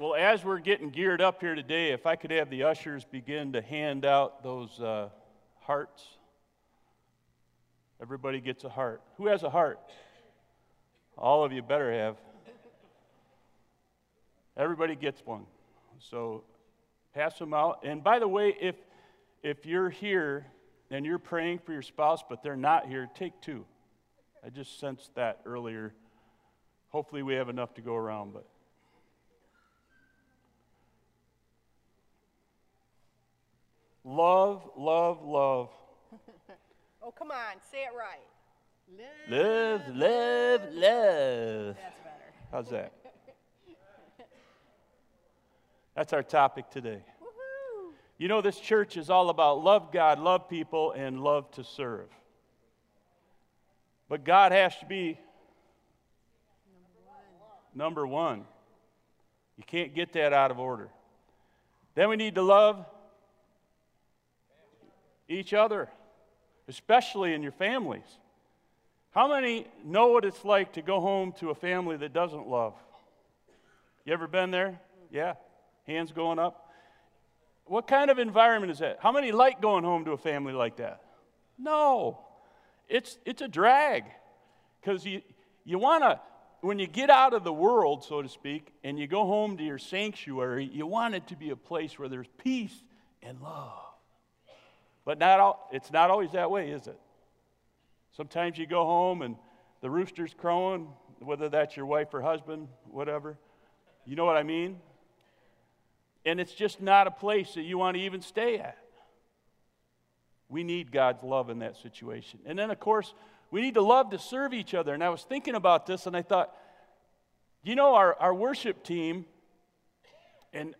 Well, as we're getting geared up here today, if I could have the ushers begin to hand out those uh, hearts. Everybody gets a heart. Who has a heart? All of you better have. Everybody gets one. So pass them out. And by the way, if if you're here and you're praying for your spouse but they're not here, take two. I just sensed that earlier. Hopefully we have enough to go around, but Love, love, love. oh, come on, say it right. Love, love, love. That's better. How's that? That's our topic today. Woohoo! You know, this church is all about love God, love people, and love to serve. But God has to be number one. You can't get that out of order. Then we need to love each other, especially in your families. How many know what it's like to go home to a family that doesn't love? You ever been there? Yeah. Hands going up. What kind of environment is that? How many like going home to a family like that? No. It's, it's a drag. Because you, you want to, when you get out of the world, so to speak, and you go home to your sanctuary, you want it to be a place where there's peace and love. But not all, it's not always that way, is it? Sometimes you go home and the rooster's crowing, whether that's your wife or husband, whatever. You know what I mean? And it's just not a place that you want to even stay at. We need God's love in that situation. And then, of course, we need to love to serve each other. And I was thinking about this and I thought, you know, our, our worship team, and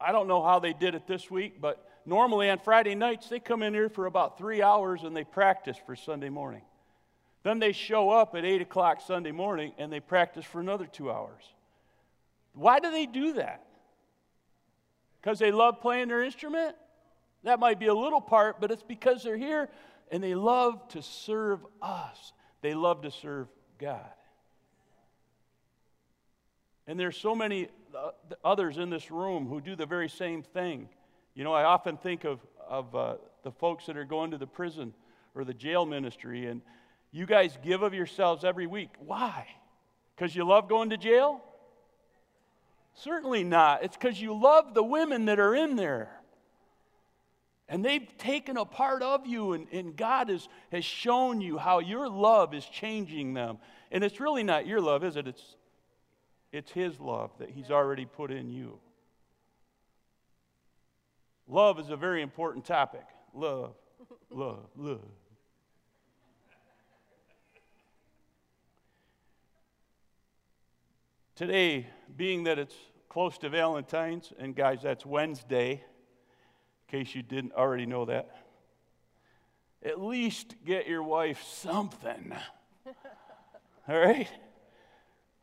I don't know how they did it this week, but normally on Friday nights, they come in here for about three hours and they practice for Sunday morning. Then they show up at 8 o'clock Sunday morning and they practice for another two hours. Why do they do that? Because they love playing their instrument? That might be a little part, but it's because they're here and they love to serve us. They love to serve God. And there's so many uh, others in this room who do the very same thing. You know, I often think of, of uh, the folks that are going to the prison or the jail ministry, and you guys give of yourselves every week. Why? Because you love going to jail? Certainly not. It's because you love the women that are in there. And they've taken a part of you, and, and God has, has shown you how your love is changing them. And it's really not your love, is it? It's, it's His love that He's already put in you. Love is a very important topic. Love, love, love. Today, being that it's close to Valentine's, and guys, that's Wednesday, in case you didn't already know that, at least get your wife something. All right?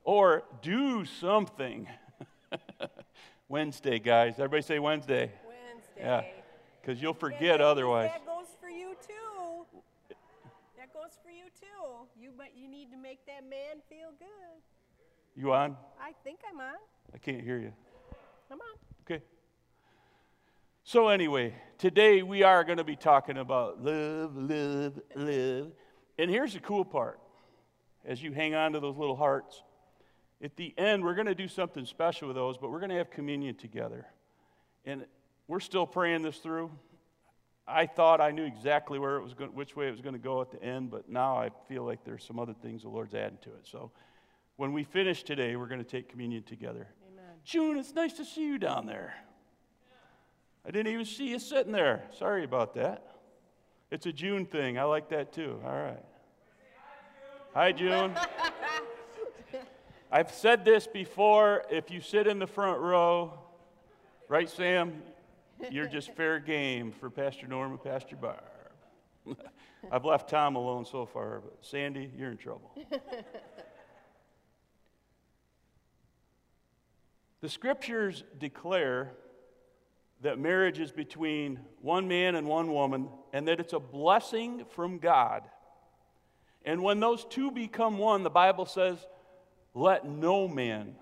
Or do something. Wednesday, guys. Everybody say Wednesday. Yeah, because you'll forget otherwise. That goes for you too. That goes for you too. You but you need to make that man feel good. You on? I think I'm on. I can't hear you. I'm on. Okay. So anyway, today we are going to be talking about love, love, love. And here's the cool part. As you hang on to those little hearts, at the end we're going to do something special with those, but we're going to have communion together. And we're still praying this through. I thought I knew exactly where it was going, which way it was going to go at the end, but now I feel like there's some other things the Lord's adding to it. So when we finish today, we're going to take communion together. Amen. June, it's nice to see you down there. I didn't even see you sitting there. Sorry about that. It's a June thing. I like that too. All right. Hi, June. I've said this before. If you sit in the front row, right, Sam? You're just fair game for Pastor Norm and Pastor Barb. I've left Tom alone so far, but Sandy, you're in trouble. the scriptures declare that marriage is between one man and one woman and that it's a blessing from God. And when those two become one, the Bible says, let no man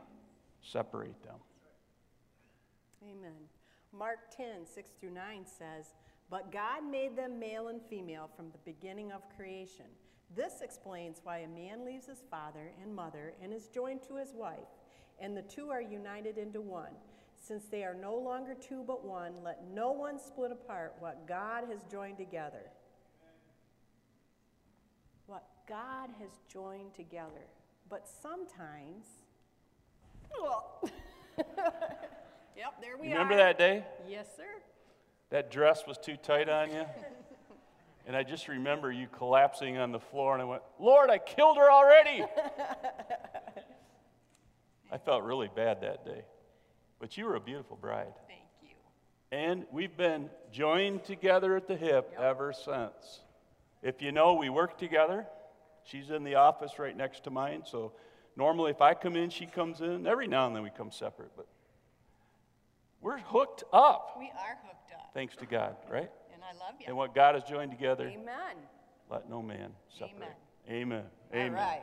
separate them. Amen. Mark 10, 6 through 9 says, But God made them male and female from the beginning of creation. This explains why a man leaves his father and mother and is joined to his wife, and the two are united into one. Since they are no longer two but one, let no one split apart what God has joined together. What God has joined together. But sometimes, there we Remember are. that day? Yes, sir. That dress was too tight on you? And I just remember you collapsing on the floor, and I went, Lord, I killed her already. I felt really bad that day. But you were a beautiful bride. Thank you. And we've been joined together at the hip Yep. ever since. If you know, we work together. She's in the office right next to mine. So normally, if I come in, she comes in. Every now and then we come separate, but we're hooked up, We are hooked up, thanks to God, right? and I love you. And what God has joined together, Amen. let no man separate. Amen. Amen. Amen. All right.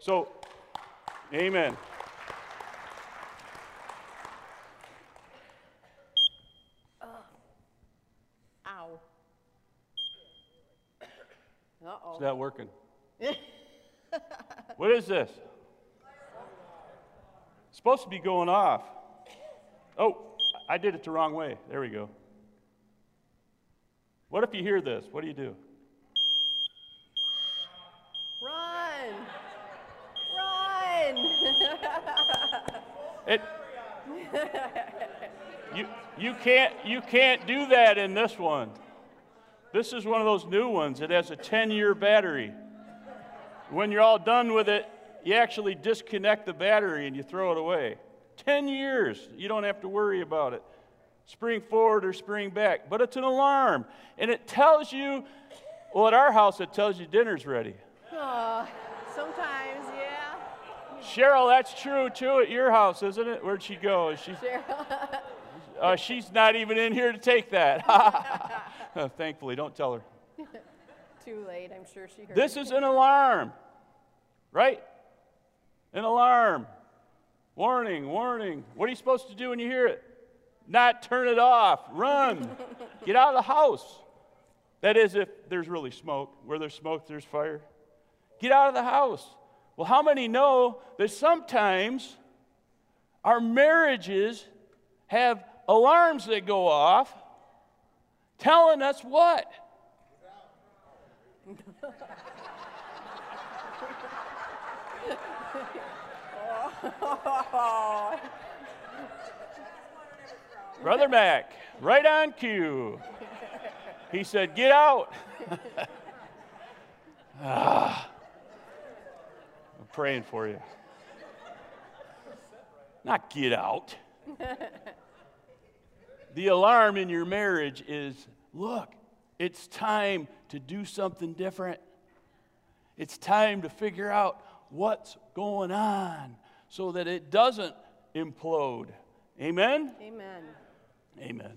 So, amen. Oh. Ow. Uh oh. It's not working. what is this? It's supposed to be going off. Oh, I did it the wrong way. There we go. What if you hear this? What do you do? Run! Run! It, you, you, can't, you can't do that in this one. This is one of those new ones. It has a 10 year battery. When you're all done with it, you actually disconnect the battery and you throw it away. 10 years. You don't have to worry about it. Spring forward or spring back. But it's an alarm. And it tells you, well, at our house, it tells you dinner's ready. oh, sometimes, yeah. Cheryl, that's true too at your house, isn't it? Where'd she go? Is she, uh, she's not even in here to take that. Thankfully, don't tell her. Too late. I'm sure she heard. This is an alarm, right? An alarm. Warning, warning. What are you supposed to do when you hear it? Not turn it off. Run. Get out of the house. That is, if there's really smoke. Where there's smoke, there's fire. Get out of the house. Well, how many know that sometimes our marriages have alarms that go off telling us what? Oh, Brother Mac, right on cue. He said, Get out. ah, I'm praying for you. Not get out. the alarm in your marriage is look, it's time to do something different. It's time to figure out what's going on so that it doesn't implode. Amen? amen. Amen.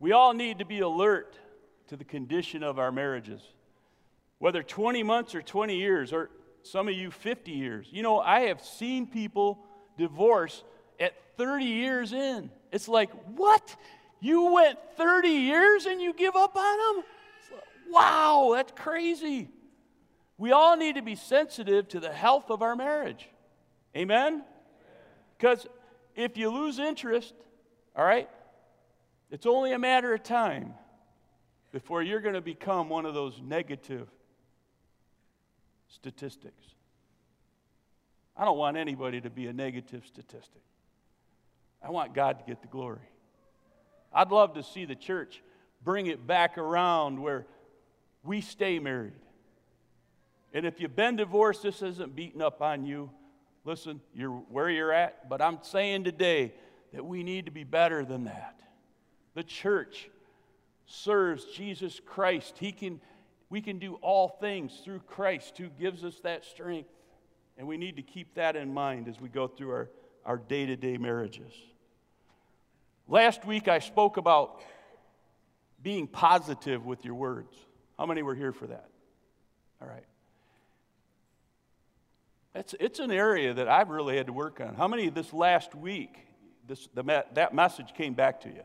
We all need to be alert to the condition of our marriages, whether 20 months or 20 years, or some of you 50 years. You know, I have seen people divorce at 30 years in. It's like, what? You went 30 years and you give up on them? Wow, that's crazy. We all need to be sensitive to the health of our marriage. Amen? Because if you lose interest, all right, it's only a matter of time before you're going to become one of those negative statistics. I don't want anybody to be a negative statistic. I want God to get the glory. I'd love to see the church bring it back around where we stay married. And if you've been divorced, this isn't beating up on you. Listen, you're where you're at, but I'm saying today that we need to be better than that. The church serves Jesus Christ. He can, we can do all things through Christ who gives us that strength. And we need to keep that in mind as we go through our, our day-to-day marriages. Last week I spoke about being positive with your words. How many were here for that? All right. It's, it's an area that I've really had to work on. How many this last week this, the, that message came back to you.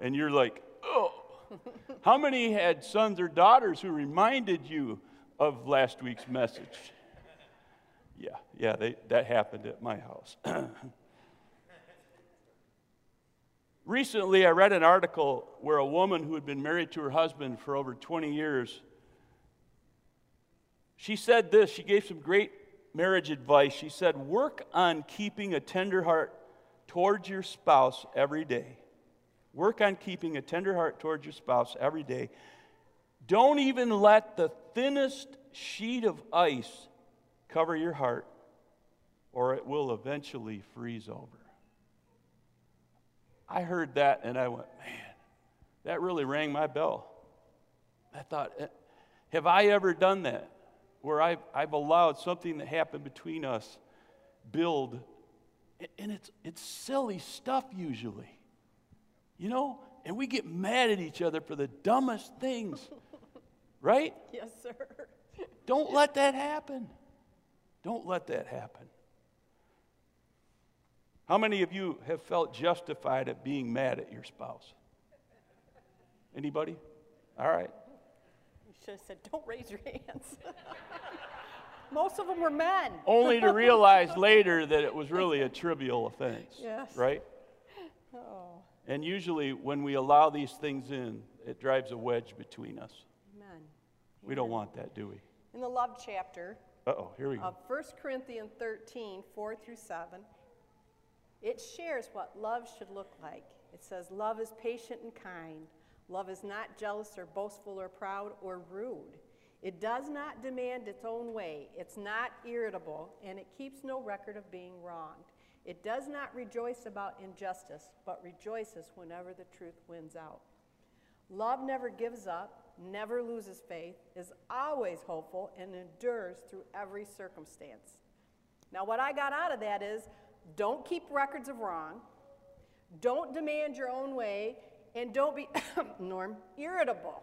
And you're like, oh. How many had sons or daughters who reminded you of last week's message? Yeah, yeah, they, that happened at my house. Recently, I read an article where a woman who had been married to her husband for over 20 years, she said this, she gave some great marriage advice. She said, Work on keeping a tender heart towards your spouse every day. Work on keeping a tender heart towards your spouse every day. Don't even let the thinnest sheet of ice cover your heart, or it will eventually freeze over. I heard that and I went, man, that really rang my bell. I thought, eh, have I ever done that? Where I've, I've allowed something that happened between us build, and it's, it's silly stuff usually, you know? And we get mad at each other for the dumbest things, right? Yes, sir. Don't let that happen. Don't let that happen. How many of you have felt justified at being mad at your spouse? Anybody? All right. Should have said, don't raise your hands. Most of them were men. Only to realize later that it was really a trivial offense. Yes. Right? Oh, And usually, when we allow these things in, it drives a wedge between us. amen. We don't want that, do we? In the love chapter oh, here we go. of 1 Corinthians 13, 4 through 7, it shares what love should look like. It says, Love is patient and kind. Love is not jealous or boastful or proud or rude. It does not demand its own way. It's not irritable, and it keeps no record of being wronged. It does not rejoice about injustice, but rejoices whenever the truth wins out. Love never gives up, never loses faith, is always hopeful, and endures through every circumstance. Now, what I got out of that is don't keep records of wrong, don't demand your own way, and don't be, Norm, irritable.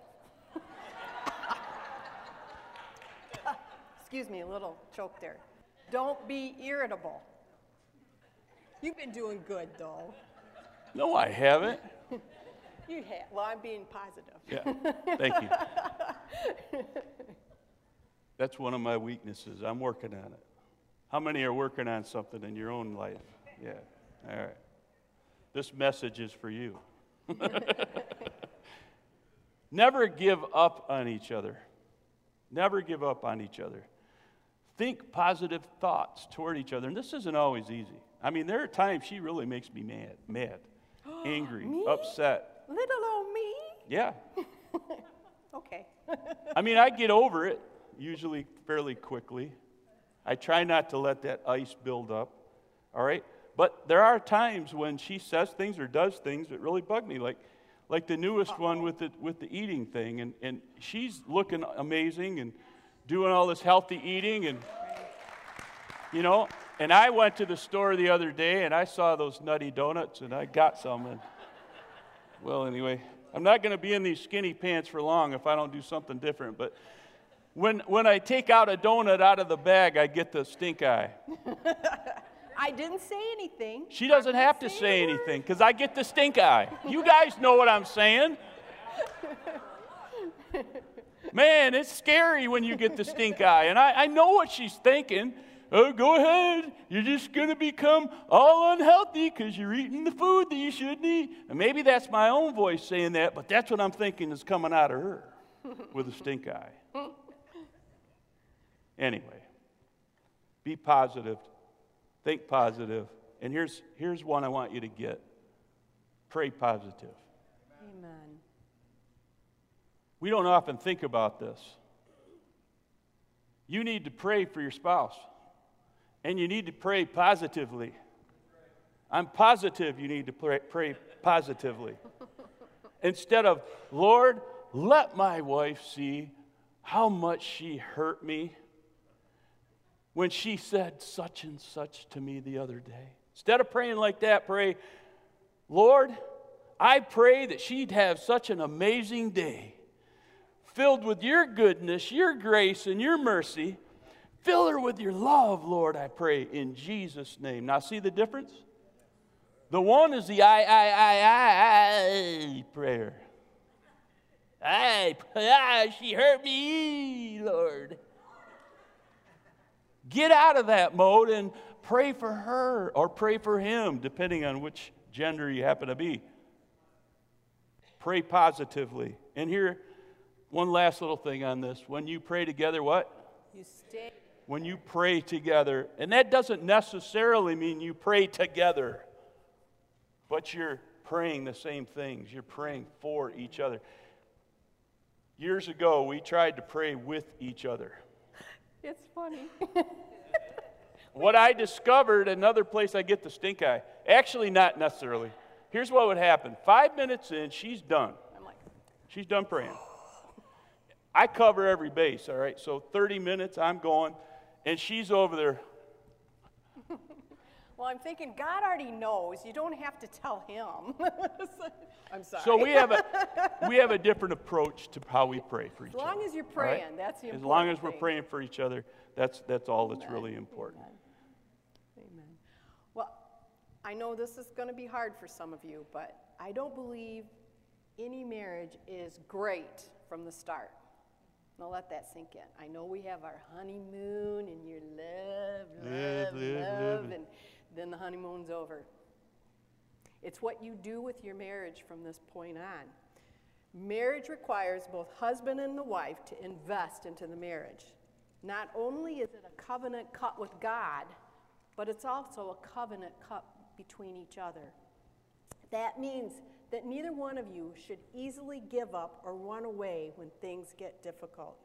Excuse me, a little choke there. Don't be irritable. You've been doing good, though. No, I haven't. You have. Well, I'm being positive. Yeah, thank you. That's one of my weaknesses. I'm working on it. How many are working on something in your own life? Yeah, all right. This message is for you. Never give up on each other. Never give up on each other. Think positive thoughts toward each other. And this isn't always easy. I mean, there are times she really makes me mad, mad, angry, Me? upset. Little old me? Yeah. Okay. I mean, I get over it usually fairly quickly. I try not to let that ice build up. All right? But there are times when she says things or does things that really bug me, like, like the newest one with the, with the eating thing. And, and she's looking amazing and doing all this healthy eating. And, you know, and I went to the store the other day and I saw those nutty donuts and I got some. And, well, anyway, I'm not going to be in these skinny pants for long if I don't do something different. But when, when I take out a donut out of the bag, I get the stink eye. I didn't say anything. She doesn't have to say anything because I get the stink eye. You guys know what I'm saying. Man, it's scary when you get the stink eye. And I, I know what she's thinking. Oh, go ahead. You're just going to become all unhealthy because you're eating the food that you shouldn't eat. And maybe that's my own voice saying that, but that's what I'm thinking is coming out of her with a stink eye. Anyway, be positive, think positive, and here's, here's one I want you to get pray positive. Amen. We don't often think about this. You need to pray for your spouse, and you need to pray positively. I'm positive you need to pray, pray positively. Instead of, Lord, let my wife see how much she hurt me when she said such and such to me the other day. Instead of praying like that, pray, Lord, I pray that she'd have such an amazing day, filled with your goodness, your grace, and your mercy. Fill her with your love, Lord, I pray, in Jesus' name. Now, see the difference? The one is the I, I, I, I, I prayer. I, I, she hurt me, Lord. Get out of that mode and pray for her or pray for him, depending on which gender you happen to be. Pray positively. And here, one last little thing on this. When you pray together, what? You stay. When you pray together, and that doesn't necessarily mean you pray together, but you're praying the same things. You're praying for each other. Years ago, we tried to pray with each other. It's funny. what I discovered, another place I get the stink eye, actually, not necessarily. Here's what would happen five minutes in, she's done. I'm like, She's done praying. I cover every base, all right? So 30 minutes, I'm going, and she's over there. Well, I'm thinking God already knows. You don't have to tell him. I'm sorry. So we have a we have a different approach to how we pray for each other. as other. long as you're all right? praying, that's the As long as we're thing. praying for each other, that's that's all that's really important. Amen. Amen. Well, I know this is going to be hard for some of you, but I don't believe any marriage is great from the start. Now let that sink in. I know we have our honeymoon and you love, Live, love, live, love, live. and then the honeymoon's over. It's what you do with your marriage from this point on. Marriage requires both husband and the wife to invest into the marriage. Not only is it a covenant cut with God, but it's also a covenant cut between each other. That means that neither one of you should easily give up or run away when things get difficult.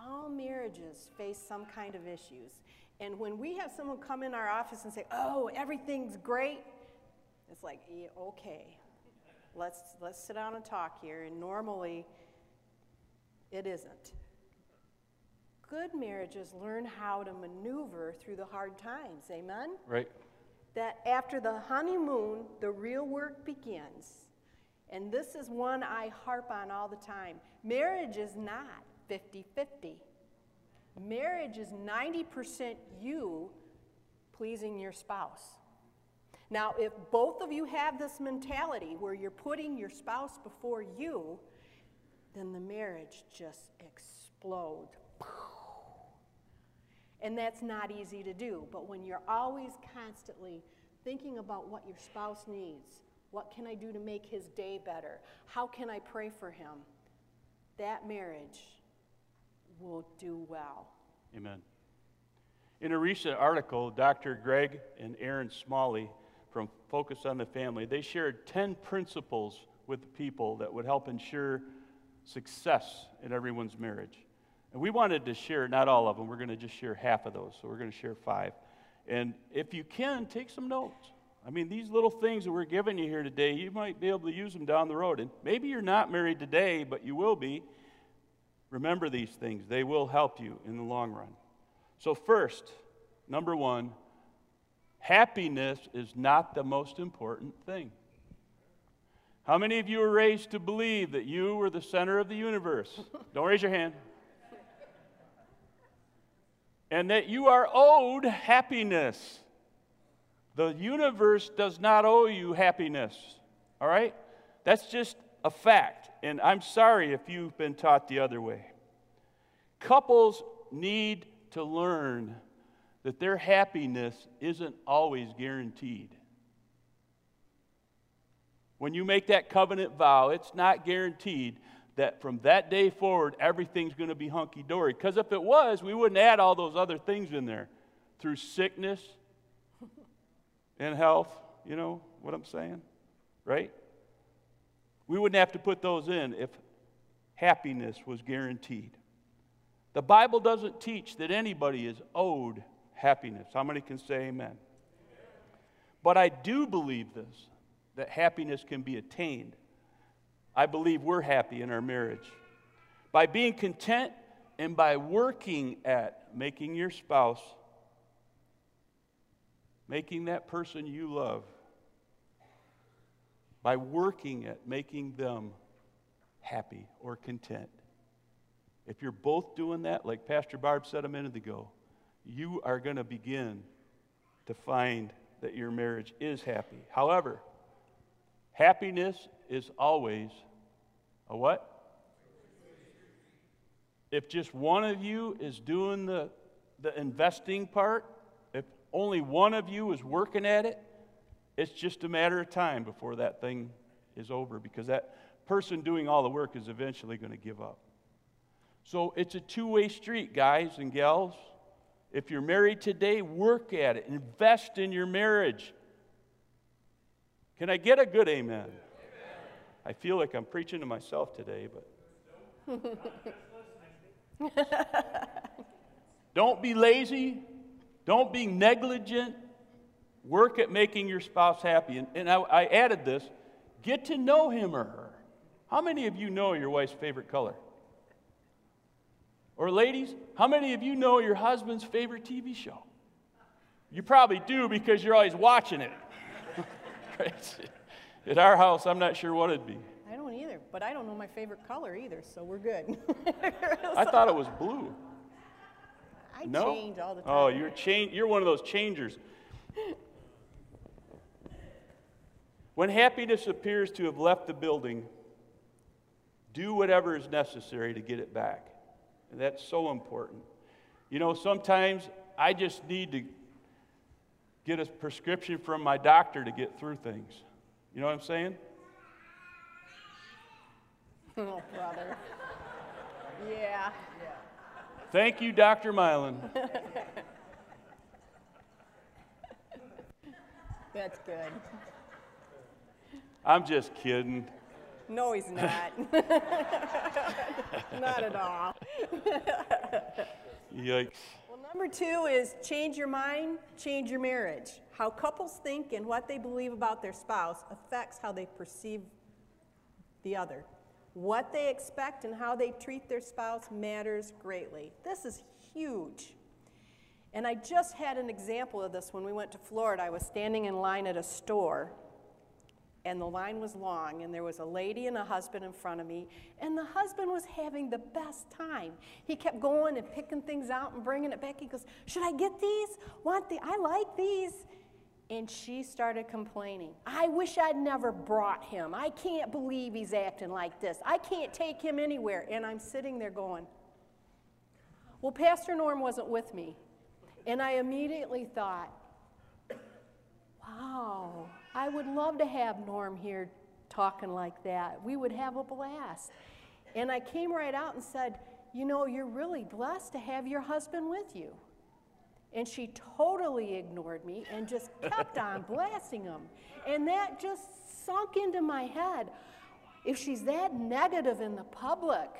All marriages face some kind of issues. And when we have someone come in our office and say, oh, everything's great, it's like, yeah, okay, let's, let's sit down and talk here. And normally, it isn't. Good marriages learn how to maneuver through the hard times. Amen? Right? that after the honeymoon, the real work begins. And this is one I harp on all the time. Marriage is not 50 50. Marriage is 90% you pleasing your spouse. Now, if both of you have this mentality where you're putting your spouse before you, then the marriage just explodes. And that's not easy to do. But when you're always constantly thinking about what your spouse needs, what can I do to make his day better? How can I pray for him? That marriage will do well. Amen. In a recent article, Dr. Greg and Erin Smalley from Focus on the Family, they shared 10 principles with the people that would help ensure success in everyone's marriage. And we wanted to share, not all of them, we're going to just share half of those. So we're going to share five. And if you can, take some notes. I mean, these little things that we're giving you here today, you might be able to use them down the road. And maybe you're not married today, but you will be. Remember these things, they will help you in the long run. So, first, number one, happiness is not the most important thing. How many of you were raised to believe that you were the center of the universe? Don't raise your hand and that you are owed happiness. The universe does not owe you happiness, all right? That's just a fact, and I'm sorry if you've been taught the other way. Couples need to learn that their happiness isn't always guaranteed. When you make that covenant vow, it's not guaranteed that from that day forward, everything's going to be hunky dory. Because if it was, we wouldn't add all those other things in there through sickness and health. You know what I'm saying? Right? We wouldn't have to put those in if happiness was guaranteed. The Bible doesn't teach that anybody is owed happiness. How many can say amen? But I do believe this that happiness can be attained I believe we're happy in our marriage. By being content and by working at making your spouse, making that person you love, by working at making them happy or content. If you're both doing that, like Pastor Barb said a minute ago, you are going to begin to find that your marriage is happy. However, happiness is always a what? If just one of you is doing the, the investing part, if only one of you is working at it, it's just a matter of time before that thing is over because that person doing all the work is eventually going to give up. So it's a two way street, guys and gals. If you're married today, work at it, invest in your marriage. Can I get a good amen? amen. I feel like I'm preaching to myself today, but. Don't be lazy. Don't be negligent. Work at making your spouse happy. And, and I, I added this get to know him or her. How many of you know your wife's favorite color? Or, ladies, how many of you know your husband's favorite TV show? You probably do because you're always watching it. At our house, I'm not sure what it'd be. I don't either, but I don't know my favorite color either, so we're good. I thought it was blue. I no? change all the oh, time. Oh, you're change. You're one of those changers. When happiness appears to have left the building, do whatever is necessary to get it back. And that's so important. You know, sometimes I just need to get a prescription from my doctor to get through things. You know what I'm saying? Oh, brother. Yeah. Thank you, Dr. Milan. That's good. I'm just kidding. No, he's not. not at all. Yikes. Well, number two is change your mind, change your marriage. How couples think and what they believe about their spouse affects how they perceive the other. What they expect and how they treat their spouse matters greatly. This is huge. And I just had an example of this when we went to Florida. I was standing in line at a store and the line was long, and there was a lady and a husband in front of me, and the husband was having the best time. He kept going and picking things out and bringing it back. He goes, "Should I get these? Want the? I like these." And she started complaining. I wish I'd never brought him. I can't believe he's acting like this. I can't take him anywhere. And I'm sitting there going, Well, Pastor Norm wasn't with me. And I immediately thought, Wow, I would love to have Norm here talking like that. We would have a blast. And I came right out and said, You know, you're really blessed to have your husband with you. And she totally ignored me and just kept on blasting him. And that just sunk into my head. If she's that negative in the public,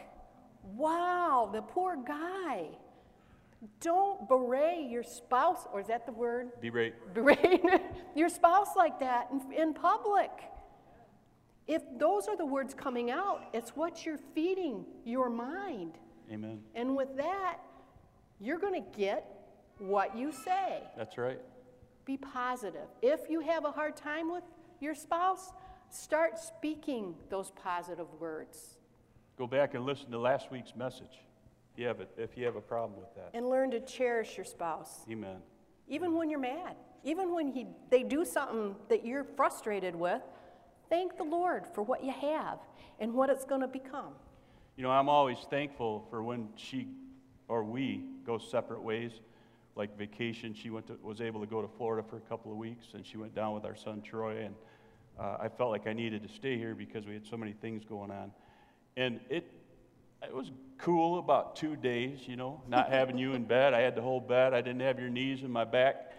wow, the poor guy. Don't berate your spouse, or is that the word? Berate. Berate your spouse like that in, in public. If those are the words coming out, it's what you're feeding your mind. Amen. And with that, you're going to get what you say. That's right. Be positive. If you have a hard time with your spouse, start speaking those positive words. Go back and listen to last week's message you have a, if you have a problem with that. And learn to cherish your spouse. Amen. Even when you're mad, even when he, they do something that you're frustrated with, thank the Lord for what you have and what it's going to become. You know, I'm always thankful for when she or we go separate ways like vacation. She went to, was able to go to Florida for a couple of weeks, and she went down with our son Troy. And uh, I felt like I needed to stay here because we had so many things going on. And it, it was cool about two days, you know, not having you in bed. I had the whole bed. I didn't have your knees in my back.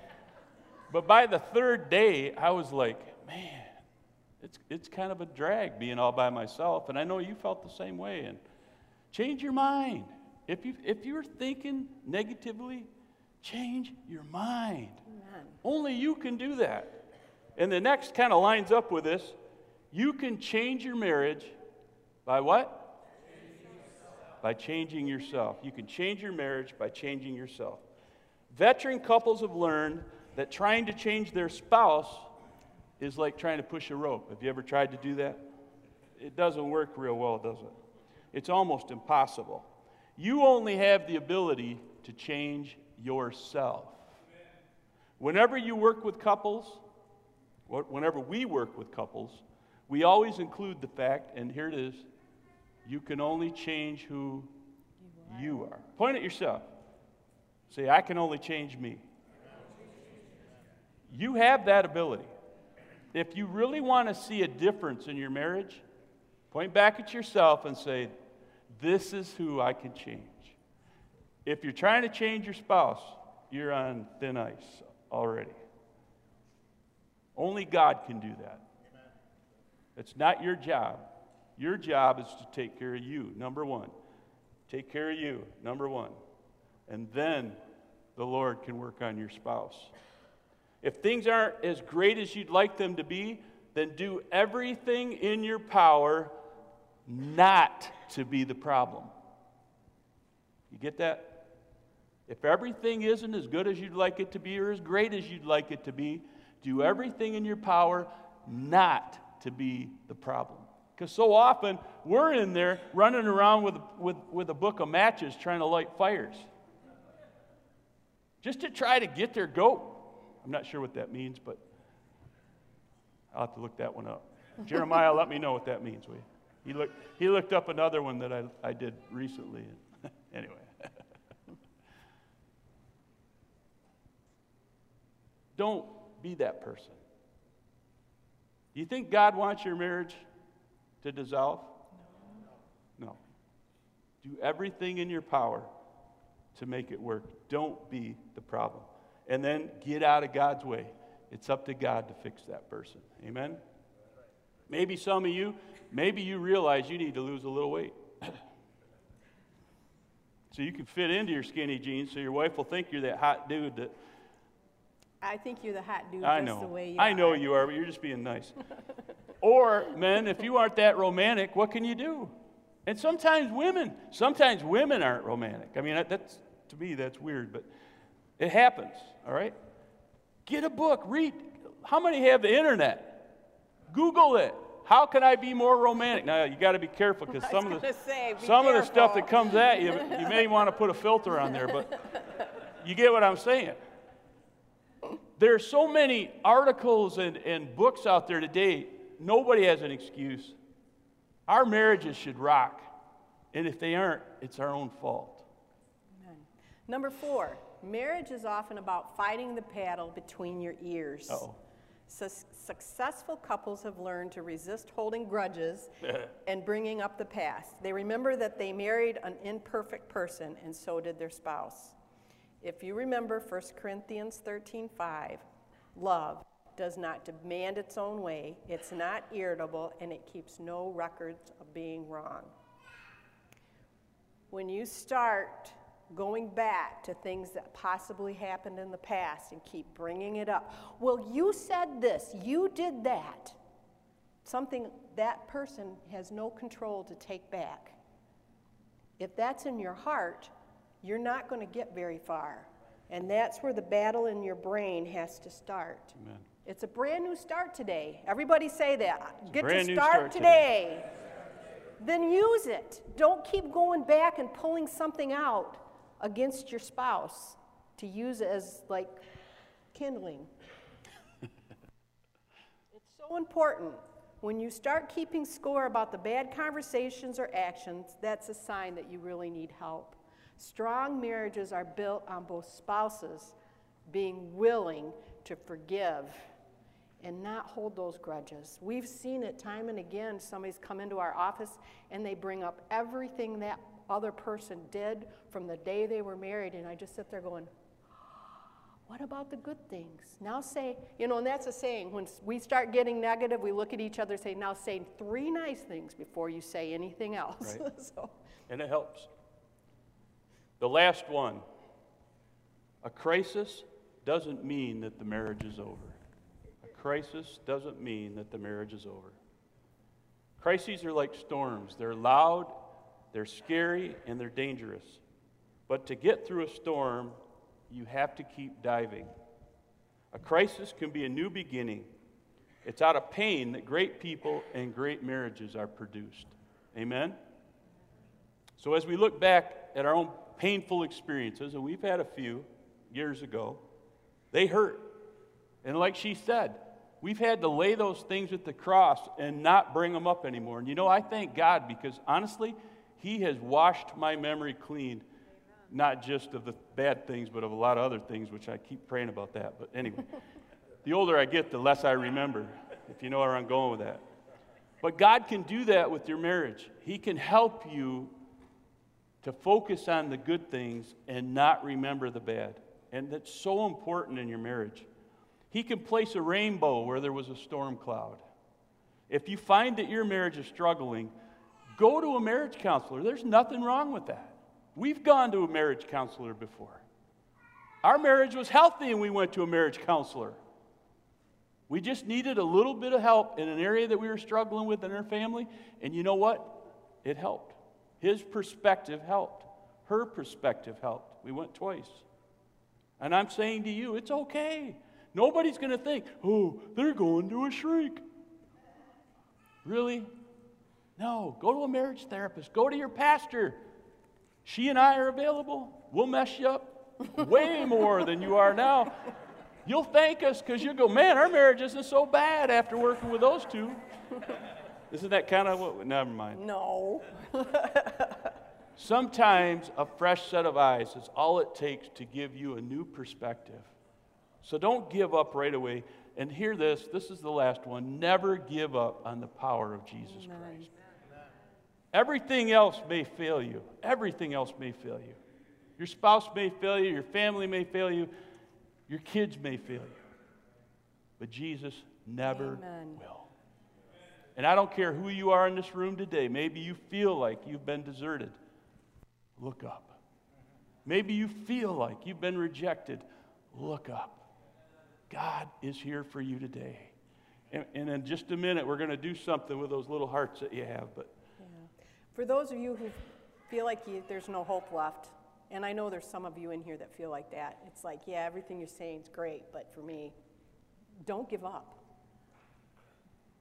But by the third day, I was like, man, it's, it's kind of a drag being all by myself. And I know you felt the same way. And change your mind. If, you, if you're thinking negatively, Change your mind. Amen. Only you can do that. And the next kind of lines up with this. You can change your marriage by what? By changing yourself. You can change your marriage by changing yourself. Veteran couples have learned that trying to change their spouse is like trying to push a rope. Have you ever tried to do that? It doesn't work real well, does it? It's almost impossible. You only have the ability to change yourself. Whenever you work with couples, whenever we work with couples, we always include the fact, and here it is you can only change who you are. Point at yourself. Say, I can only change me. You have that ability. If you really want to see a difference in your marriage, point back at yourself and say, This is who I can change. If you're trying to change your spouse, you're on thin ice already. Only God can do that. It's not your job. Your job is to take care of you, number one. Take care of you, number one. And then the Lord can work on your spouse. If things aren't as great as you'd like them to be, then do everything in your power not to be the problem. You get that? If everything isn't as good as you'd like it to be or as great as you'd like it to be, do everything in your power not to be the problem. Because so often we're in there running around with, with, with a book of matches trying to light fires just to try to get their goat. I'm not sure what that means, but I'll have to look that one up. Jeremiah, let me know what that means, will you? He looked, he looked up another one that I, I did recently. anyway. Don't be that person. Do you think God wants your marriage to dissolve? No. Do everything in your power to make it work. Don't be the problem. And then get out of God's way. It's up to God to fix that person. Amen? Maybe some of you, maybe you realize you need to lose a little weight. so you can fit into your skinny jeans so your wife will think you're that hot dude that. I think you're the hot dude I just know. the way you I are. know you are, but you're just being nice. or, men, if you aren't that romantic, what can you do? And sometimes women, sometimes women aren't romantic. I mean, that's to me, that's weird, but it happens, all right? Get a book, read. How many have the internet? Google it. How can I be more romantic? Now, you got to be careful because some, of the, say, some of the stuff that comes at you, you may want to put a filter on there, but you get what I'm saying. there are so many articles and, and books out there today, nobody has an excuse. Our marriages should rock. And if they aren't, it's our own fault. Number four, marriage is often about fighting the paddle between your ears. Uh-oh. Su- successful couples have learned to resist holding grudges and bringing up the past. They remember that they married an imperfect person, and so did their spouse. If you remember 1 Corinthians 13:5, love does not demand its own way, it's not irritable, and it keeps no records of being wrong. When you start going back to things that possibly happened in the past and keep bringing it up. Well, you said this, you did that. Something that person has no control to take back. If that's in your heart, you're not going to get very far. And that's where the battle in your brain has to start. Amen. It's a brand new start today. Everybody say that. Get to start, start today. Then use it. Don't keep going back and pulling something out against your spouse to use as like kindling. it's so important. When you start keeping score about the bad conversations or actions, that's a sign that you really need help. Strong marriages are built on both spouses being willing to forgive and not hold those grudges. We've seen it time and again. Somebody's come into our office and they bring up everything that other person did from the day they were married, and I just sit there going, what about the good things? Now say, you know, and that's a saying. When we start getting negative, we look at each other and say, now say three nice things before you say anything else. Right. so, And it helps. The last one a crisis doesn't mean that the marriage is over. Crisis doesn't mean that the marriage is over. Crises are like storms, they're loud, they're scary, and they're dangerous. But to get through a storm, you have to keep diving. A crisis can be a new beginning. It's out of pain that great people and great marriages are produced. Amen? So, as we look back at our own painful experiences, and we've had a few years ago, they hurt. And like she said, we've had to lay those things at the cross and not bring them up anymore. And you know, I thank God because honestly, He has washed my memory clean, not just of the bad things, but of a lot of other things, which I keep praying about that. But anyway, the older I get, the less I remember, if you know where I'm going with that. But God can do that with your marriage. He can help you to focus on the good things and not remember the bad. And that's so important in your marriage. He can place a rainbow where there was a storm cloud. If you find that your marriage is struggling, go to a marriage counselor. There's nothing wrong with that. We've gone to a marriage counselor before. Our marriage was healthy and we went to a marriage counselor. We just needed a little bit of help in an area that we were struggling with in our family, and you know what? It helped. His perspective helped. Her perspective helped. We went twice. And I'm saying to you, it's okay. Nobody's going to think, oh, they're going to a shrink. Really? No. Go to a marriage therapist. Go to your pastor. She and I are available. We'll mess you up way more than you are now. You'll thank us because you'll go, man, our marriage isn't so bad after working with those two. Isn't that kind of what? Never mind. No. Sometimes a fresh set of eyes is all it takes to give you a new perspective. So don't give up right away. And hear this this is the last one. Never give up on the power of Jesus Amen. Christ. Everything else may fail you. Everything else may fail you. Your spouse may fail you. Your family may fail you. Your kids may fail you. But Jesus never Amen. will. And I don't care who you are in this room today. Maybe you feel like you've been deserted. Look up. Maybe you feel like you've been rejected. Look up. God is here for you today. And, and in just a minute, we're going to do something with those little hearts that you have. But Yeah. For those of you who feel like you, there's no hope left, and I know there's some of you in here that feel like that, it's like, yeah, everything you're saying is great, but for me, don't give up.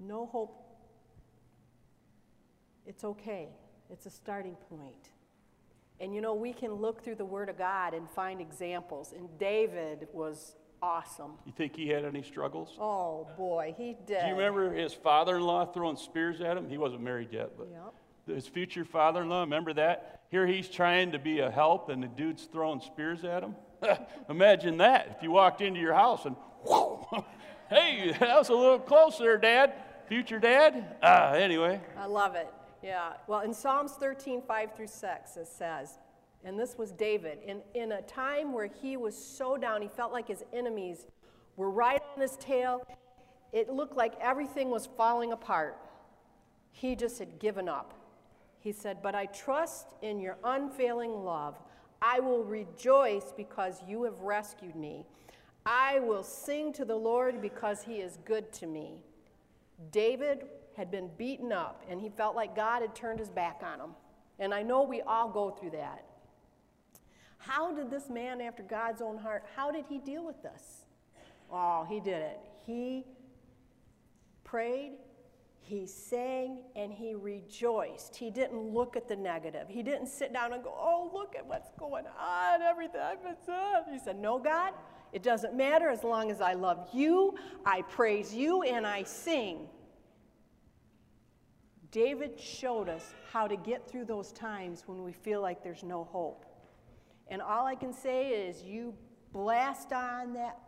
No hope. It's okay, it's a starting point. And you know, we can look through the Word of God and find examples, and David was awesome. you think he had any struggles? Oh boy, he did. Do you remember his father in law throwing spears at him? He wasn't married yet, but Yep. his future father in law, remember that? Here he's trying to be a help, and the dude's throwing spears at him. Imagine that if you walked into your house and, whoa, hey, that was a little closer, Dad. Future dad? Ah, anyway. I love it. Yeah. Well, in Psalms 13, 5 through 6, it says, and this was David, in, in a time where he was so down, he felt like his enemies were right on his tail. It looked like everything was falling apart. He just had given up. He said, But I trust in your unfailing love. I will rejoice because you have rescued me. I will sing to the Lord because he is good to me. David had been beaten up and he felt like God had turned his back on him. And I know we all go through that. How did this man after God's own heart, how did he deal with this? Oh, he did it. He prayed, he sang, and he rejoiced. He didn't look at the negative. He didn't sit down and go, oh, look at what's going on, everything been sad. He said, no, God, it doesn't matter as long as I love you, I praise you, and I sing. David showed us how to get through those times when we feel like there's no hope. And all I can say is you blast on that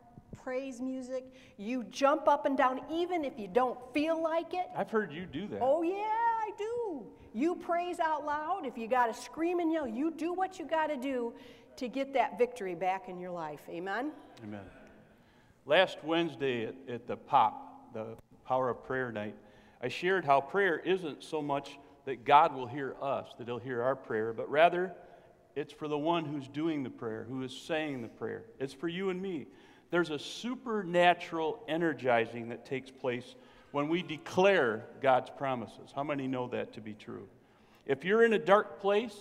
praise music, you jump up and down, even if you don't feel like it. I've heard you do that. Oh, yeah, I do. You praise out loud. If you got to scream and yell, you do what you got to do to get that victory back in your life. Amen? Amen. Last Wednesday at, at the POP, the Power of Prayer Night, I shared how prayer isn't so much that God will hear us, that He'll hear our prayer, but rather it's for the one who's doing the prayer, who is saying the prayer. It's for you and me. There's a supernatural energizing that takes place when we declare God's promises. How many know that to be true? If you're in a dark place,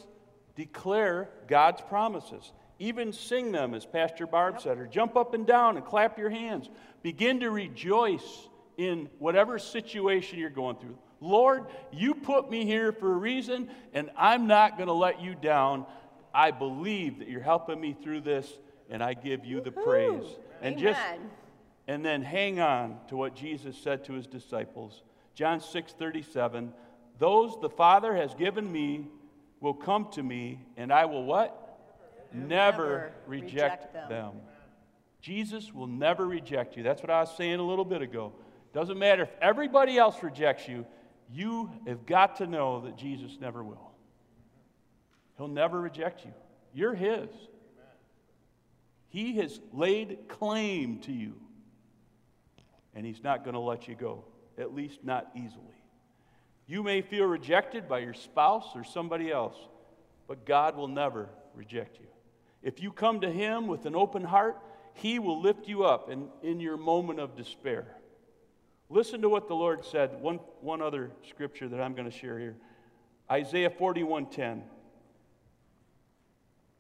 declare God's promises. Even sing them, as Pastor Barb said, or jump up and down and clap your hands. Begin to rejoice in whatever situation you're going through. Lord, you put me here for a reason, and I'm not going to let you down. I believe that you're helping me through this, and I give you the praise. And just and then hang on to what Jesus said to his disciples. John 6 37. Those the Father has given me will come to me, and I will what? Never, Never reject, reject them. them. Jesus will never reject you. That's what I was saying a little bit ago. Doesn't matter if everybody else rejects you, you have got to know that Jesus never will. He'll never reject you. You're His. He has laid claim to you, and He's not going to let you go, at least not easily. You may feel rejected by your spouse or somebody else, but God will never reject you. If you come to Him with an open heart, He will lift you up in, in your moment of despair. Listen to what the Lord said. One, one other scripture that I'm going to share here Isaiah 41:10.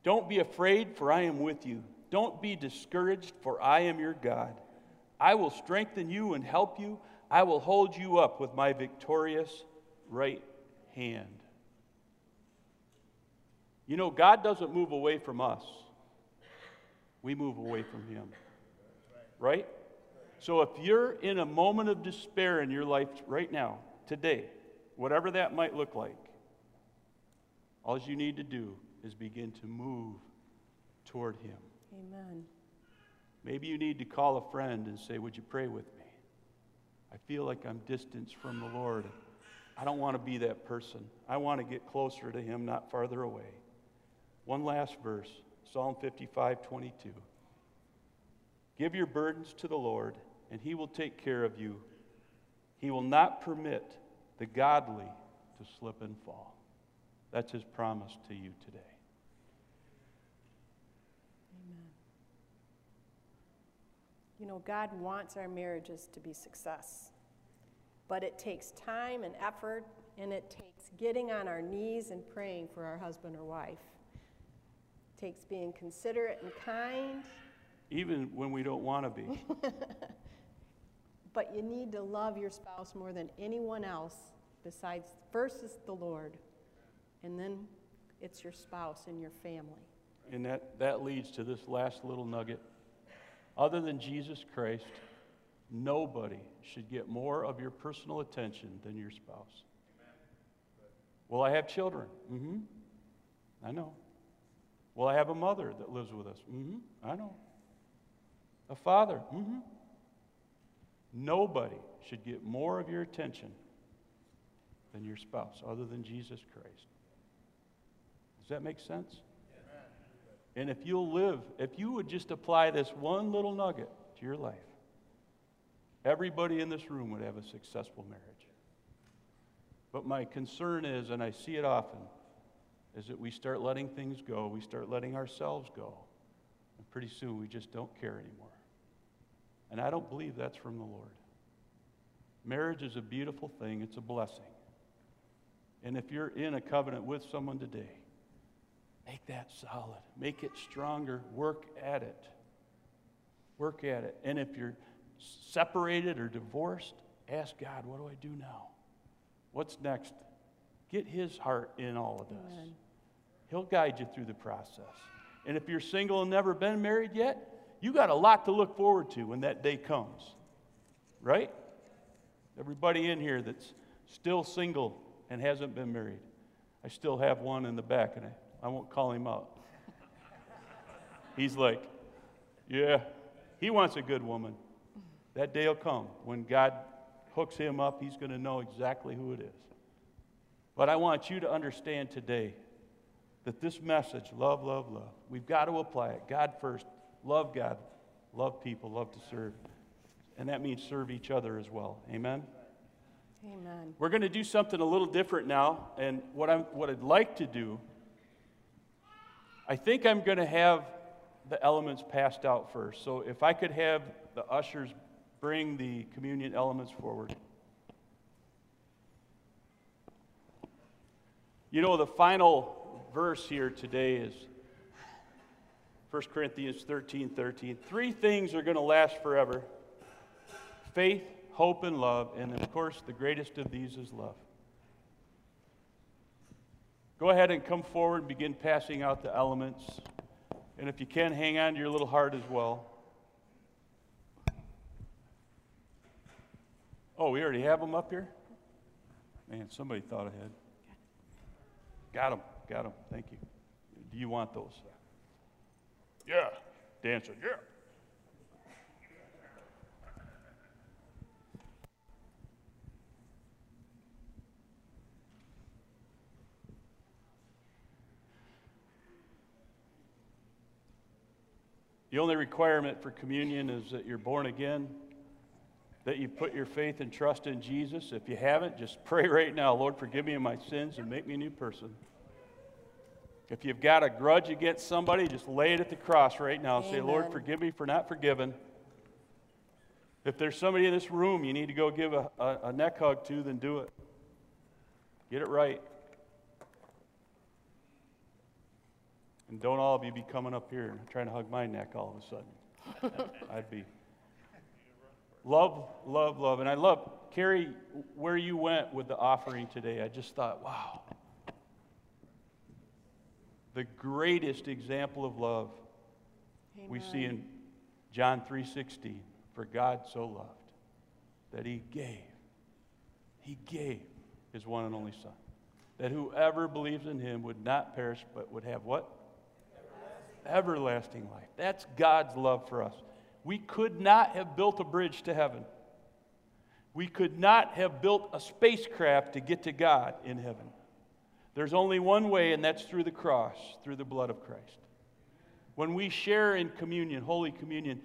Don't be afraid, for I am with you. Don't be discouraged, for I am your God. I will strengthen you and help you. I will hold you up with my victorious right hand. You know, God doesn't move away from us, we move away from Him. Right? So if you're in a moment of despair in your life right now, today, whatever that might look like, all you need to do is begin to move toward Him. Amen. Maybe you need to call a friend and say, Would you pray with me? I feel like I'm distanced from the Lord. I don't want to be that person. I want to get closer to Him, not farther away. One last verse Psalm 55 22. Give your burdens to the Lord, and He will take care of you. He will not permit the godly to slip and fall. That's His promise to you today. Amen. You know, God wants our marriages to be success, but it takes time and effort, and it takes getting on our knees and praying for our husband or wife. It takes being considerate and kind, Even when we don't want to be. but you need to love your spouse more than anyone else besides first is the Lord, and then it's your spouse and your family. And that, that leads to this last little nugget. Other than Jesus Christ, nobody should get more of your personal attention than your spouse. Will I have children? Mm hmm. I know. Will I have a mother that lives with us? Mm hmm. I know. A father? Mm hmm. Nobody should get more of your attention than your spouse, other than Jesus Christ. Does that make sense? And if you'll live, if you would just apply this one little nugget to your life, everybody in this room would have a successful marriage. But my concern is, and I see it often, is that we start letting things go, we start letting ourselves go, and pretty soon we just don't care anymore. And I don't believe that's from the Lord. Marriage is a beautiful thing, it's a blessing. And if you're in a covenant with someone today, Make that solid. Make it stronger. Work at it. Work at it. And if you're separated or divorced, ask God, what do I do now? What's next? Get His heart in all of this. Amen. He'll guide you through the process. And if you're single and never been married yet, you got a lot to look forward to when that day comes. Right? Everybody in here that's still single and hasn't been married. I still have one in the back, and I I won't call him out. He's like, yeah, he wants a good woman. That day will come. When God hooks him up, he's going to know exactly who it is. But I want you to understand today that this message, love, love, love, we've got to apply it. God first. Love God. Love people. Love to serve. And that means serve each other as well. Amen? Amen. We're going to do something a little different now. And what, I'm, what I'd like to do I think I'm going to have the elements passed out first. So if I could have the ushers bring the communion elements forward. You know, the final verse here today is 1 Corinthians 13 13. Three things are going to last forever faith, hope, and love. And of course, the greatest of these is love. Go ahead and come forward and begin passing out the elements. And if you can, hang on to your little heart as well. Oh, we already have them up here? Man, somebody thought ahead. Got them. Got them. Thank you. Do you want those? Yeah. Dancer. Yeah. The only requirement for communion is that you're born again, that you put your faith and trust in Jesus. If you haven't, just pray right now Lord, forgive me of my sins and make me a new person. If you've got a grudge against somebody, just lay it at the cross right now. And say, Lord, forgive me for not forgiving. If there's somebody in this room you need to go give a, a, a neck hug to, then do it. Get it right. And don't all of you be coming up here and trying to hug my neck all of a sudden. I'd be. Love, love, love. And I love, Carrie, where you went with the offering today. I just thought, wow. The greatest example of love we see in John 3:16. For God so loved that he gave. He gave his one and only son. That whoever believes in him would not perish but would have what? Everlasting life. That's God's love for us. We could not have built a bridge to heaven. We could not have built a spacecraft to get to God in heaven. There's only one way, and that's through the cross, through the blood of Christ. When we share in communion, Holy Communion,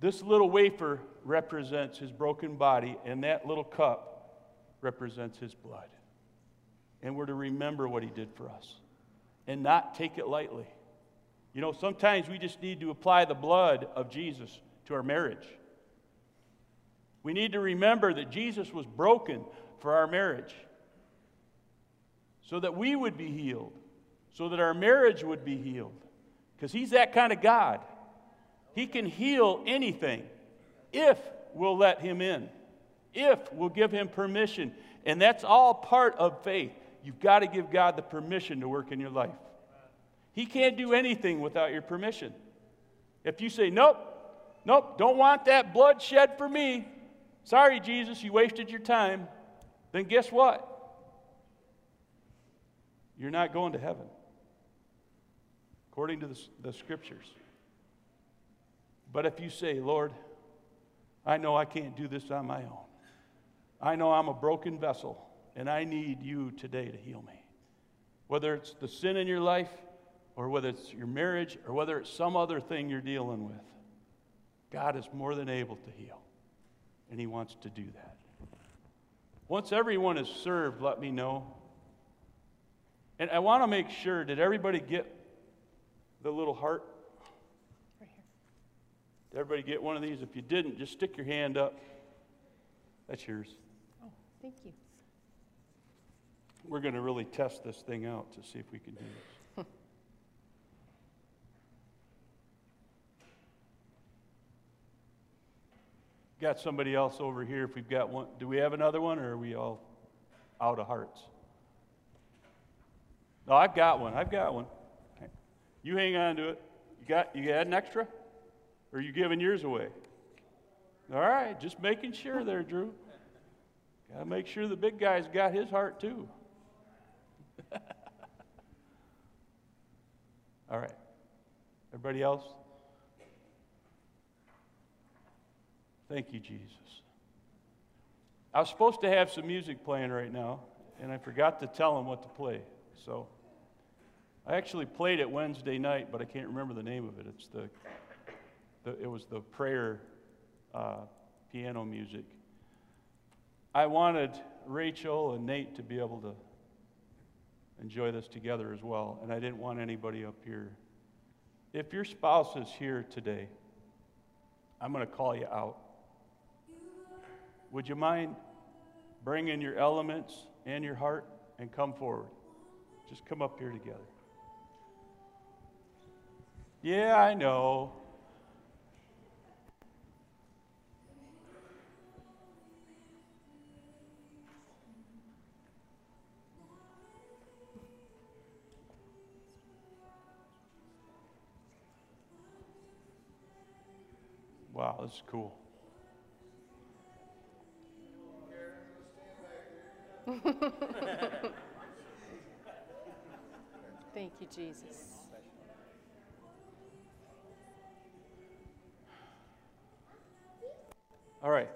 this little wafer represents his broken body, and that little cup represents his blood. And we're to remember what he did for us and not take it lightly. You know, sometimes we just need to apply the blood of Jesus to our marriage. We need to remember that Jesus was broken for our marriage so that we would be healed, so that our marriage would be healed. Because He's that kind of God. He can heal anything if we'll let Him in, if we'll give Him permission. And that's all part of faith. You've got to give God the permission to work in your life. He can't do anything without your permission. If you say, nope, nope, don't want that blood shed for me, sorry, Jesus, you wasted your time, then guess what? You're not going to heaven, according to the, the scriptures. But if you say, Lord, I know I can't do this on my own, I know I'm a broken vessel, and I need you today to heal me. Whether it's the sin in your life, or whether it's your marriage, or whether it's some other thing you're dealing with, God is more than able to heal, and He wants to do that. Once everyone is served, let me know. And I want to make sure did everybody get the little heart? Right here. Did everybody get one of these? If you didn't, just stick your hand up. That's yours. Oh, thank you. We're going to really test this thing out to see if we can do this. Got somebody else over here. If we've got one, do we have another one, or are we all out of hearts? No, I've got one. I've got one. You hang on to it. You got you got an extra, or are you giving yours away? All right, just making sure there, Drew. Got to make sure the big guy's got his heart too. All right. Everybody else? Thank you, Jesus. I was supposed to have some music playing right now, and I forgot to tell them what to play. So I actually played it Wednesday night, but I can't remember the name of it. It's the, the it was the prayer uh, piano music. I wanted Rachel and Nate to be able to enjoy this together as well, and I didn't want anybody up here. If your spouse is here today, I'm going to call you out. Would you mind bringing your elements and your heart and come forward? Just come up here together. Yeah, I know. Wow, this is cool. Thank you, Jesus. All right.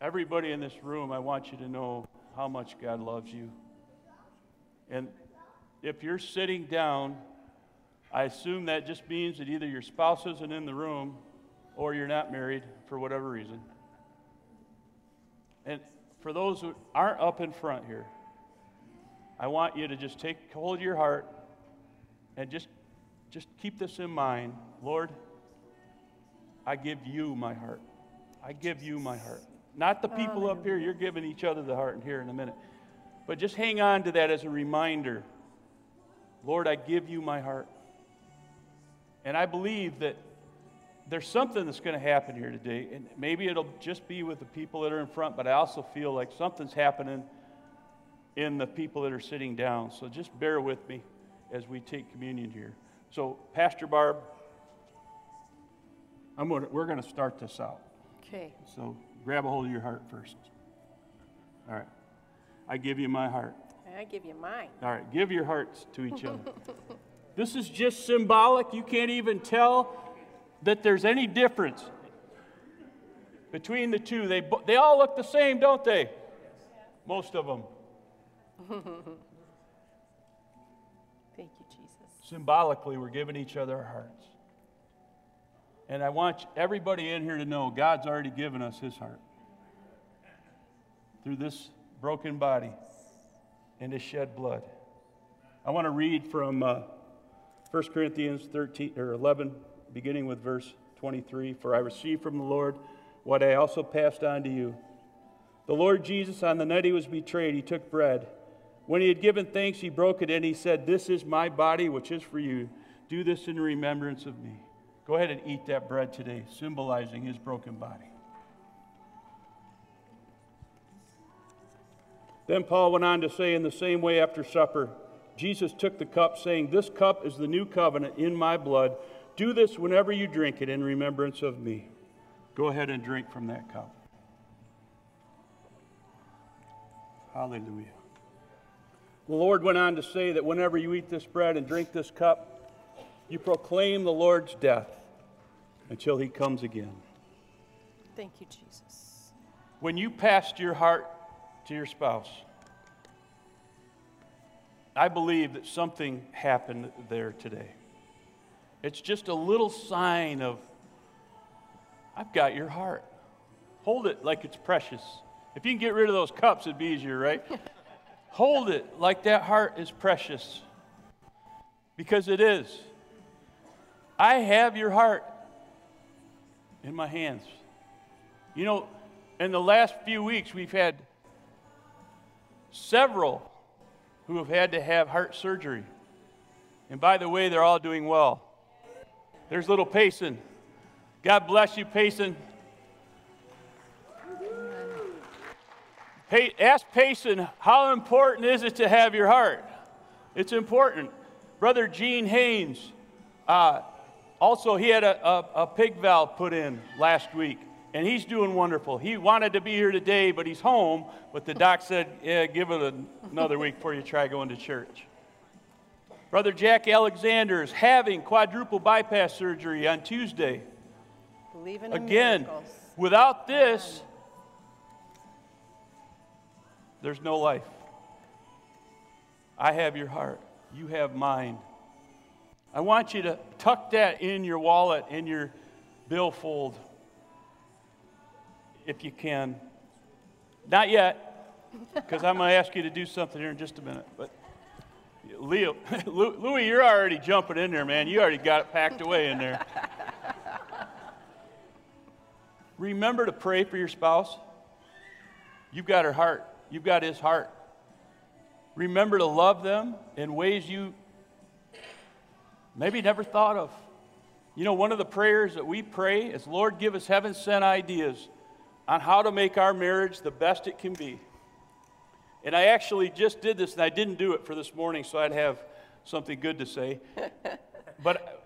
Everybody in this room, I want you to know how much God loves you. And if you're sitting down, I assume that just means that either your spouse isn't in the room or you're not married for whatever reason. And for those who aren't up in front here, I want you to just take hold of your heart and just just keep this in mind. Lord, I give you my heart. I give you my heart. Not the people up here, you're giving each other the heart here in a minute. But just hang on to that as a reminder. Lord, I give you my heart. And I believe that there's something that's going to happen here today. And maybe it'll just be with the people that are in front, but I also feel like something's happening in the people that are sitting down. So just bear with me as we take communion here. So, Pastor Barb, I'm gonna, we're going to start this out. Okay. So, grab a hold of your heart first. All right. I give you my heart. I give you mine. All right. Give your hearts to each other. this is just symbolic. You can't even tell that there's any difference between the two. They, they all look the same, don't they? Most of them. Thank you, Jesus. Symbolically, we're giving each other our hearts. And I want everybody in here to know God's already given us his heart through this broken body and his shed blood. I want to read from uh, 1 Corinthians 13 or 11, beginning with verse 23. For I received from the Lord what I also passed on to you. The Lord Jesus, on the night he was betrayed, he took bread. When he had given thanks, he broke it and he said, This is my body, which is for you. Do this in remembrance of me. Go ahead and eat that bread today, symbolizing his broken body. Then Paul went on to say, in the same way after supper, Jesus took the cup, saying, This cup is the new covenant in my blood. Do this whenever you drink it in remembrance of me. Go ahead and drink from that cup. Hallelujah. The Lord went on to say that whenever you eat this bread and drink this cup, you proclaim the Lord's death until he comes again. Thank you, Jesus. When you passed your heart to your spouse, I believe that something happened there today. It's just a little sign of, I've got your heart. Hold it like it's precious. If you can get rid of those cups, it'd be easier, right? Hold it like that heart is precious. Because it is. I have your heart in my hands. You know, in the last few weeks, we've had several who have had to have heart surgery. And by the way, they're all doing well. There's little Payson. God bless you, Payson. Ask Payson, how important is it to have your heart? It's important. Brother Gene Haynes, uh, also, he had a, a, a pig valve put in last week, and he's doing wonderful. He wanted to be here today, but he's home. But the doc said, yeah, give it another week before you try going to church. Brother Jack Alexander is having quadruple bypass surgery on Tuesday. Believe in Again, miracles. without this, there's no life. I have your heart. You have mine. I want you to tuck that in your wallet, in your billfold, if you can. Not yet, because I'm going to ask you to do something here in just a minute. But Leo, Louis, you're already jumping in there, man. You already got it packed away in there. Remember to pray for your spouse. You've got her heart. You've got his heart. Remember to love them in ways you maybe never thought of. You know, one of the prayers that we pray is Lord, give us heaven sent ideas on how to make our marriage the best it can be. And I actually just did this, and I didn't do it for this morning, so I'd have something good to say. but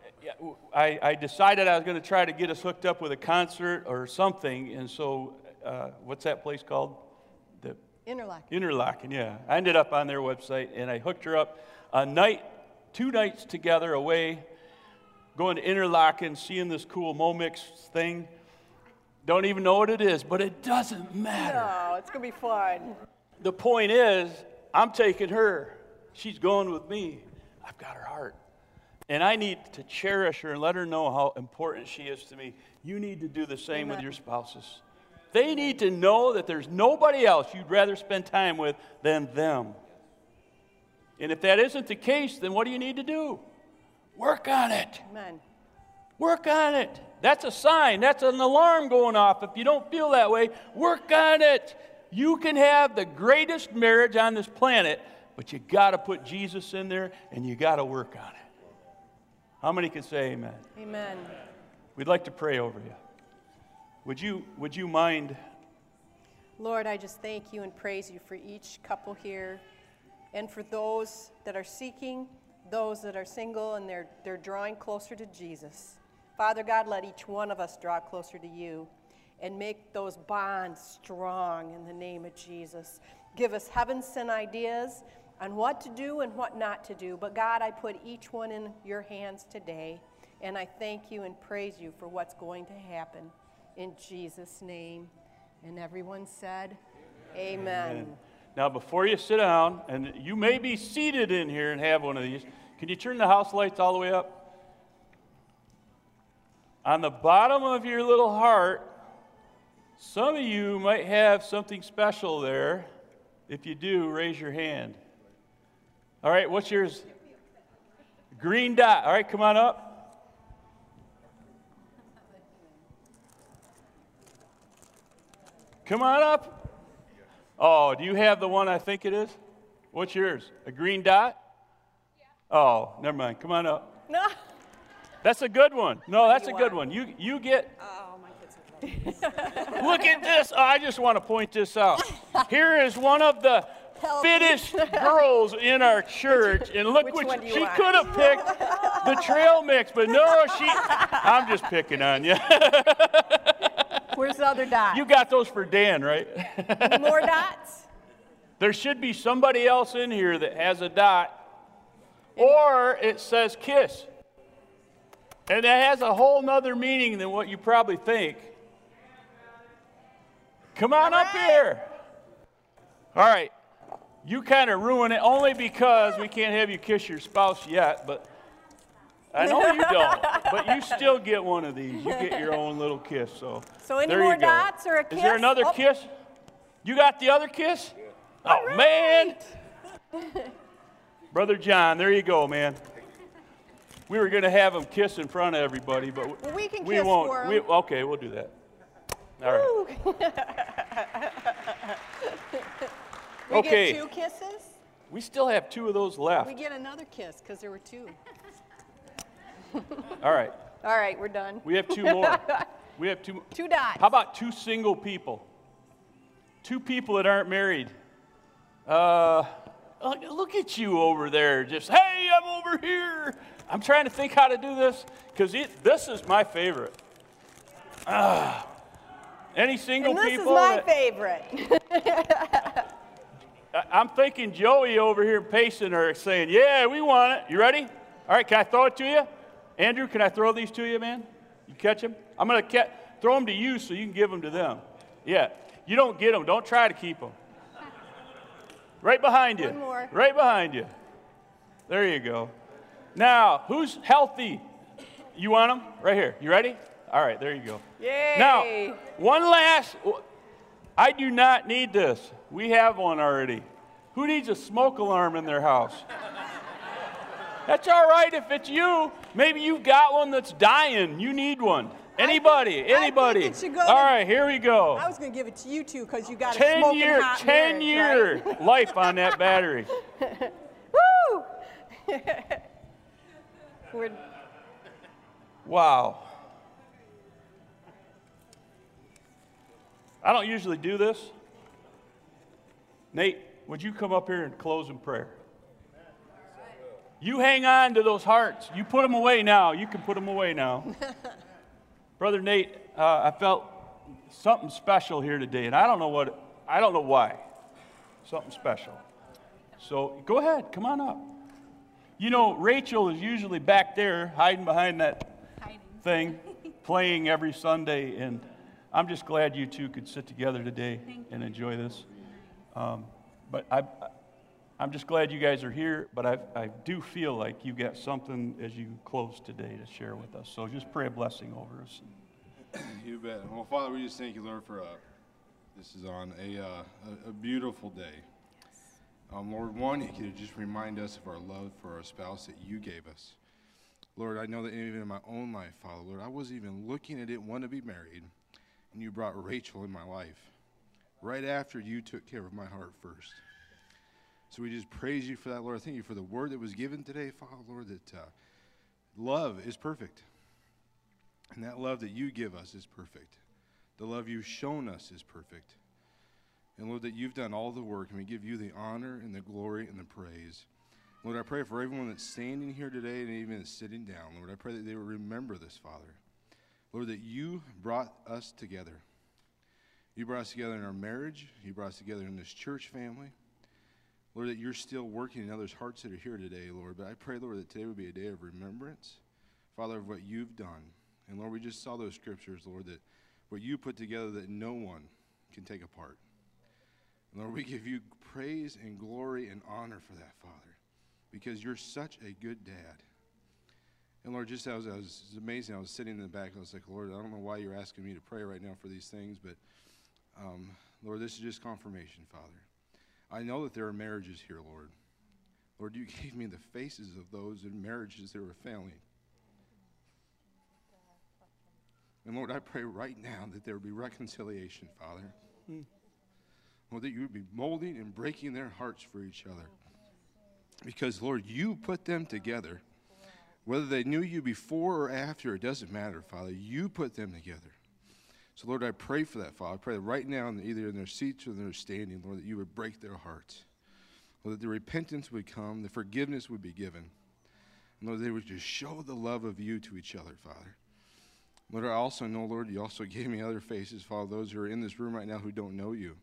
I, I decided I was going to try to get us hooked up with a concert or something, and so uh, what's that place called? The Interlock. Interlaken, yeah. I ended up on their website and I hooked her up a night, two nights together away, going to Interlaken, seeing this cool Momix thing. Don't even know what it is, but it doesn't matter. Oh, it's going to be fun. The point is, I'm taking her. She's going with me. I've got her heart. And I need to cherish her and let her know how important she is to me. You need to do the same with your spouses. They need to know that there's nobody else you'd rather spend time with than them. And if that isn't the case, then what do you need to do? Work on it. Amen. Work on it. That's a sign. That's an alarm going off. If you don't feel that way, work on it. You can have the greatest marriage on this planet, but you got to put Jesus in there and you got to work on it. How many can say amen? Amen. We'd like to pray over you. Would you, would you mind? Lord, I just thank you and praise you for each couple here and for those that are seeking, those that are single, and they're, they're drawing closer to Jesus. Father God, let each one of us draw closer to you and make those bonds strong in the name of Jesus. Give us heaven sent ideas on what to do and what not to do. But God, I put each one in your hands today, and I thank you and praise you for what's going to happen in Jesus' name. And everyone said, Amen. Now, before you sit down, and you may be seated in here and have one of these, can you turn the house lights all the way up? On the bottom of your little heart, some of you might have something special there. If you do, raise your hand. All right, what's yours? Green dot. All right, come on up. Come on up. Oh, do you have the one I think it is? What's yours? A green dot? Oh, never mind. Come on up. No. That's a good one. No, that's a good one. You, you get Oh, my kids are Look at this. Oh, I just want to point this out. Here is one of the fittest girls in our church, and look Which what do she could have picked the trail mix, but no, she. I'm just picking on you. Where's the other dot? You got those for Dan, right? Any more dots? There should be somebody else in here that has a dot, or it says kiss. And that has a whole nother meaning than what you probably think. Come on up here. All right. You kind of ruin it only because we can't have you kiss your spouse yet, but I know you don't. but you still get one of these. You get your own little kiss. So, So any there more dots or a kiss? Is there another Oh. kiss? You got the other kiss? Oh, man. Brother John, there you go, man. We were going to have him kiss in front of everybody, but Well, we can we kiss won't. for We, okay, we'll do that. All right. We Okay. get two kisses? We still have two of those left. We get another kiss because there were two. All right. All right, we're done. We have two more. We have two. Two dots. How about two single people? Two people that aren't married. Uh, look, look at you over there. Just, hey, I'm over here. I'm trying to think how to do this because this is my favorite. Ah. Any single and this people? is my favorite. I'm thinking Joey over here pacing her saying, Yeah, we want it. You ready? All right, can I throw it to you? Andrew, can I throw these to you, man? You catch them? I'm going to ca- throw them to you so you can give them to them. Yeah. You don't get them. Don't try to keep them. Right behind you. One more. Right behind you. There you go. Now, who's healthy? You want them? Right here. You ready? All right, there you go. Yay. Now, one last. I do not need this. We have one already. Who needs a smoke alarm in their house? That's all right if it's you. Maybe you've got one that's dying. You need one. Anybody? I think anybody? it should go all to- right, here we go. I was going to give it to you two because you got a 10 smoking year, hot 10 marriage, year right? life on that battery. Woo! We're, Wow. I don't usually do this. Nate, would you come up here and close in prayer? You hang on to those hearts. You put them away now. You can put them away now. Brother Nate, uh, I felt something special here today, and I don't know what, I don't know why. Something special. So go ahead, come on up. You know, Rachel is usually back there hiding behind that thing, playing every Sunday, and I'm just glad you two could sit together today and enjoy this. Um, but I, I'm just glad you guys are here, but I, I do feel like you got something as you close today to share with us. So just pray a blessing over us. You bet. Well, Father, we just thank you, Lord, for uh, this is on a, uh, a, a, beautiful day. Um, Lord, one, you could just remind us of our love for our spouse that you gave us. Lord, I know that even in my own life, Father, Lord, I wasn't even looking, I didn't want to be married, and you brought Rachel in my life right after you took care of my heart first. So we just praise you for that, Lord. I Thank you for the word that was given today, Father, Lord, that uh, love is perfect. And that love that you give us is perfect. The love you've shown us is perfect. And Lord, that you've done all the work, and we give you the honor and the glory and the praise. Lord, I pray for everyone that's standing here today and even sitting down. Lord, I pray that they will remember this, Father. Lord, that you brought us together. You brought us together in our marriage. You brought us together in this church family. Lord, that you're still working in others' hearts that are here today, Lord. But I pray, Lord, that today would be a day of remembrance, Father, of what you've done. And Lord, we just saw those scriptures, Lord, that what you put together that no one can take apart. And Lord, we give you praise and glory and honor for that, Father, because you're such a good dad. And Lord, just as I was, it was amazing, I was sitting in the back and I was like, Lord, I don't know why you're asking me to pray right now for these things, but um, Lord, this is just confirmation, Father. I know that there are marriages here, Lord. Lord, you gave me the faces of those in marriages that were failing. And Lord, I pray right now that there would be reconciliation, Father. Mm. Lord, that you would be molding and breaking their hearts for each other. Because, Lord, you put them together. Whether they knew you before or after, it doesn't matter, Father. You put them together. So, Lord, I pray for that, Father. I pray that right now, either in their seats or in their standing, Lord, that you would break their hearts. Lord, that the repentance would come, the forgiveness would be given. And Lord, they would just show the love of you to each other, Father. Lord, I also know, Lord, you also gave me other faces, Father, those who are in this room right now who don't know you.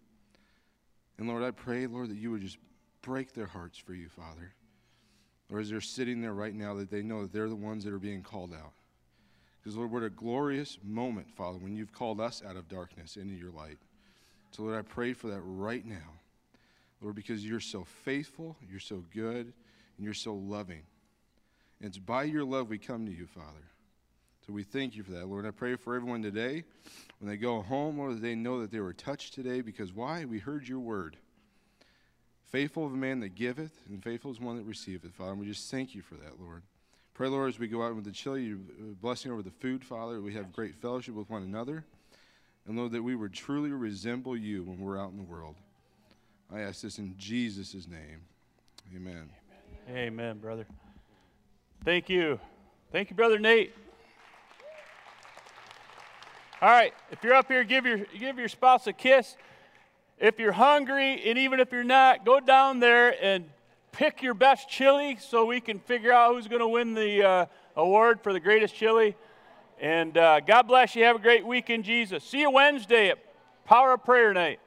And Lord, I pray, Lord, that you would just break their hearts for you, Father. Or as they're sitting there right now, that they know that they're the ones that are being called out. Because, Lord, what a glorious moment, Father, when you've called us out of darkness into your light. So, Lord, I pray for that right now. Lord, because you're so faithful, you're so good, and you're so loving. And it's by your love we come to you, Father. So we thank you for that, Lord. I pray for everyone today. When they go home, Lord, that they know that they were touched today because why? We heard your word. Faithful of a man that giveth, and faithful is one that receiveth, Father. And we just thank you for that, Lord. Pray, Lord, as we go out with the chili, your uh, blessing over the food, Father. We have great fellowship with one another. And Lord, that we would truly resemble you when we're out in the world. I ask this in Jesus' name. Amen. Amen, brother. Thank you. Thank you, Brother Nate. All right, if you're up here, give your, give your spouse a kiss. If you're hungry, and even if you're not, go down there and pick your best chili so we can figure out who's going to win the uh, award for the greatest chili. And uh, God bless you. Have a great week in Jesus. See you Wednesday at Power of Prayer Night.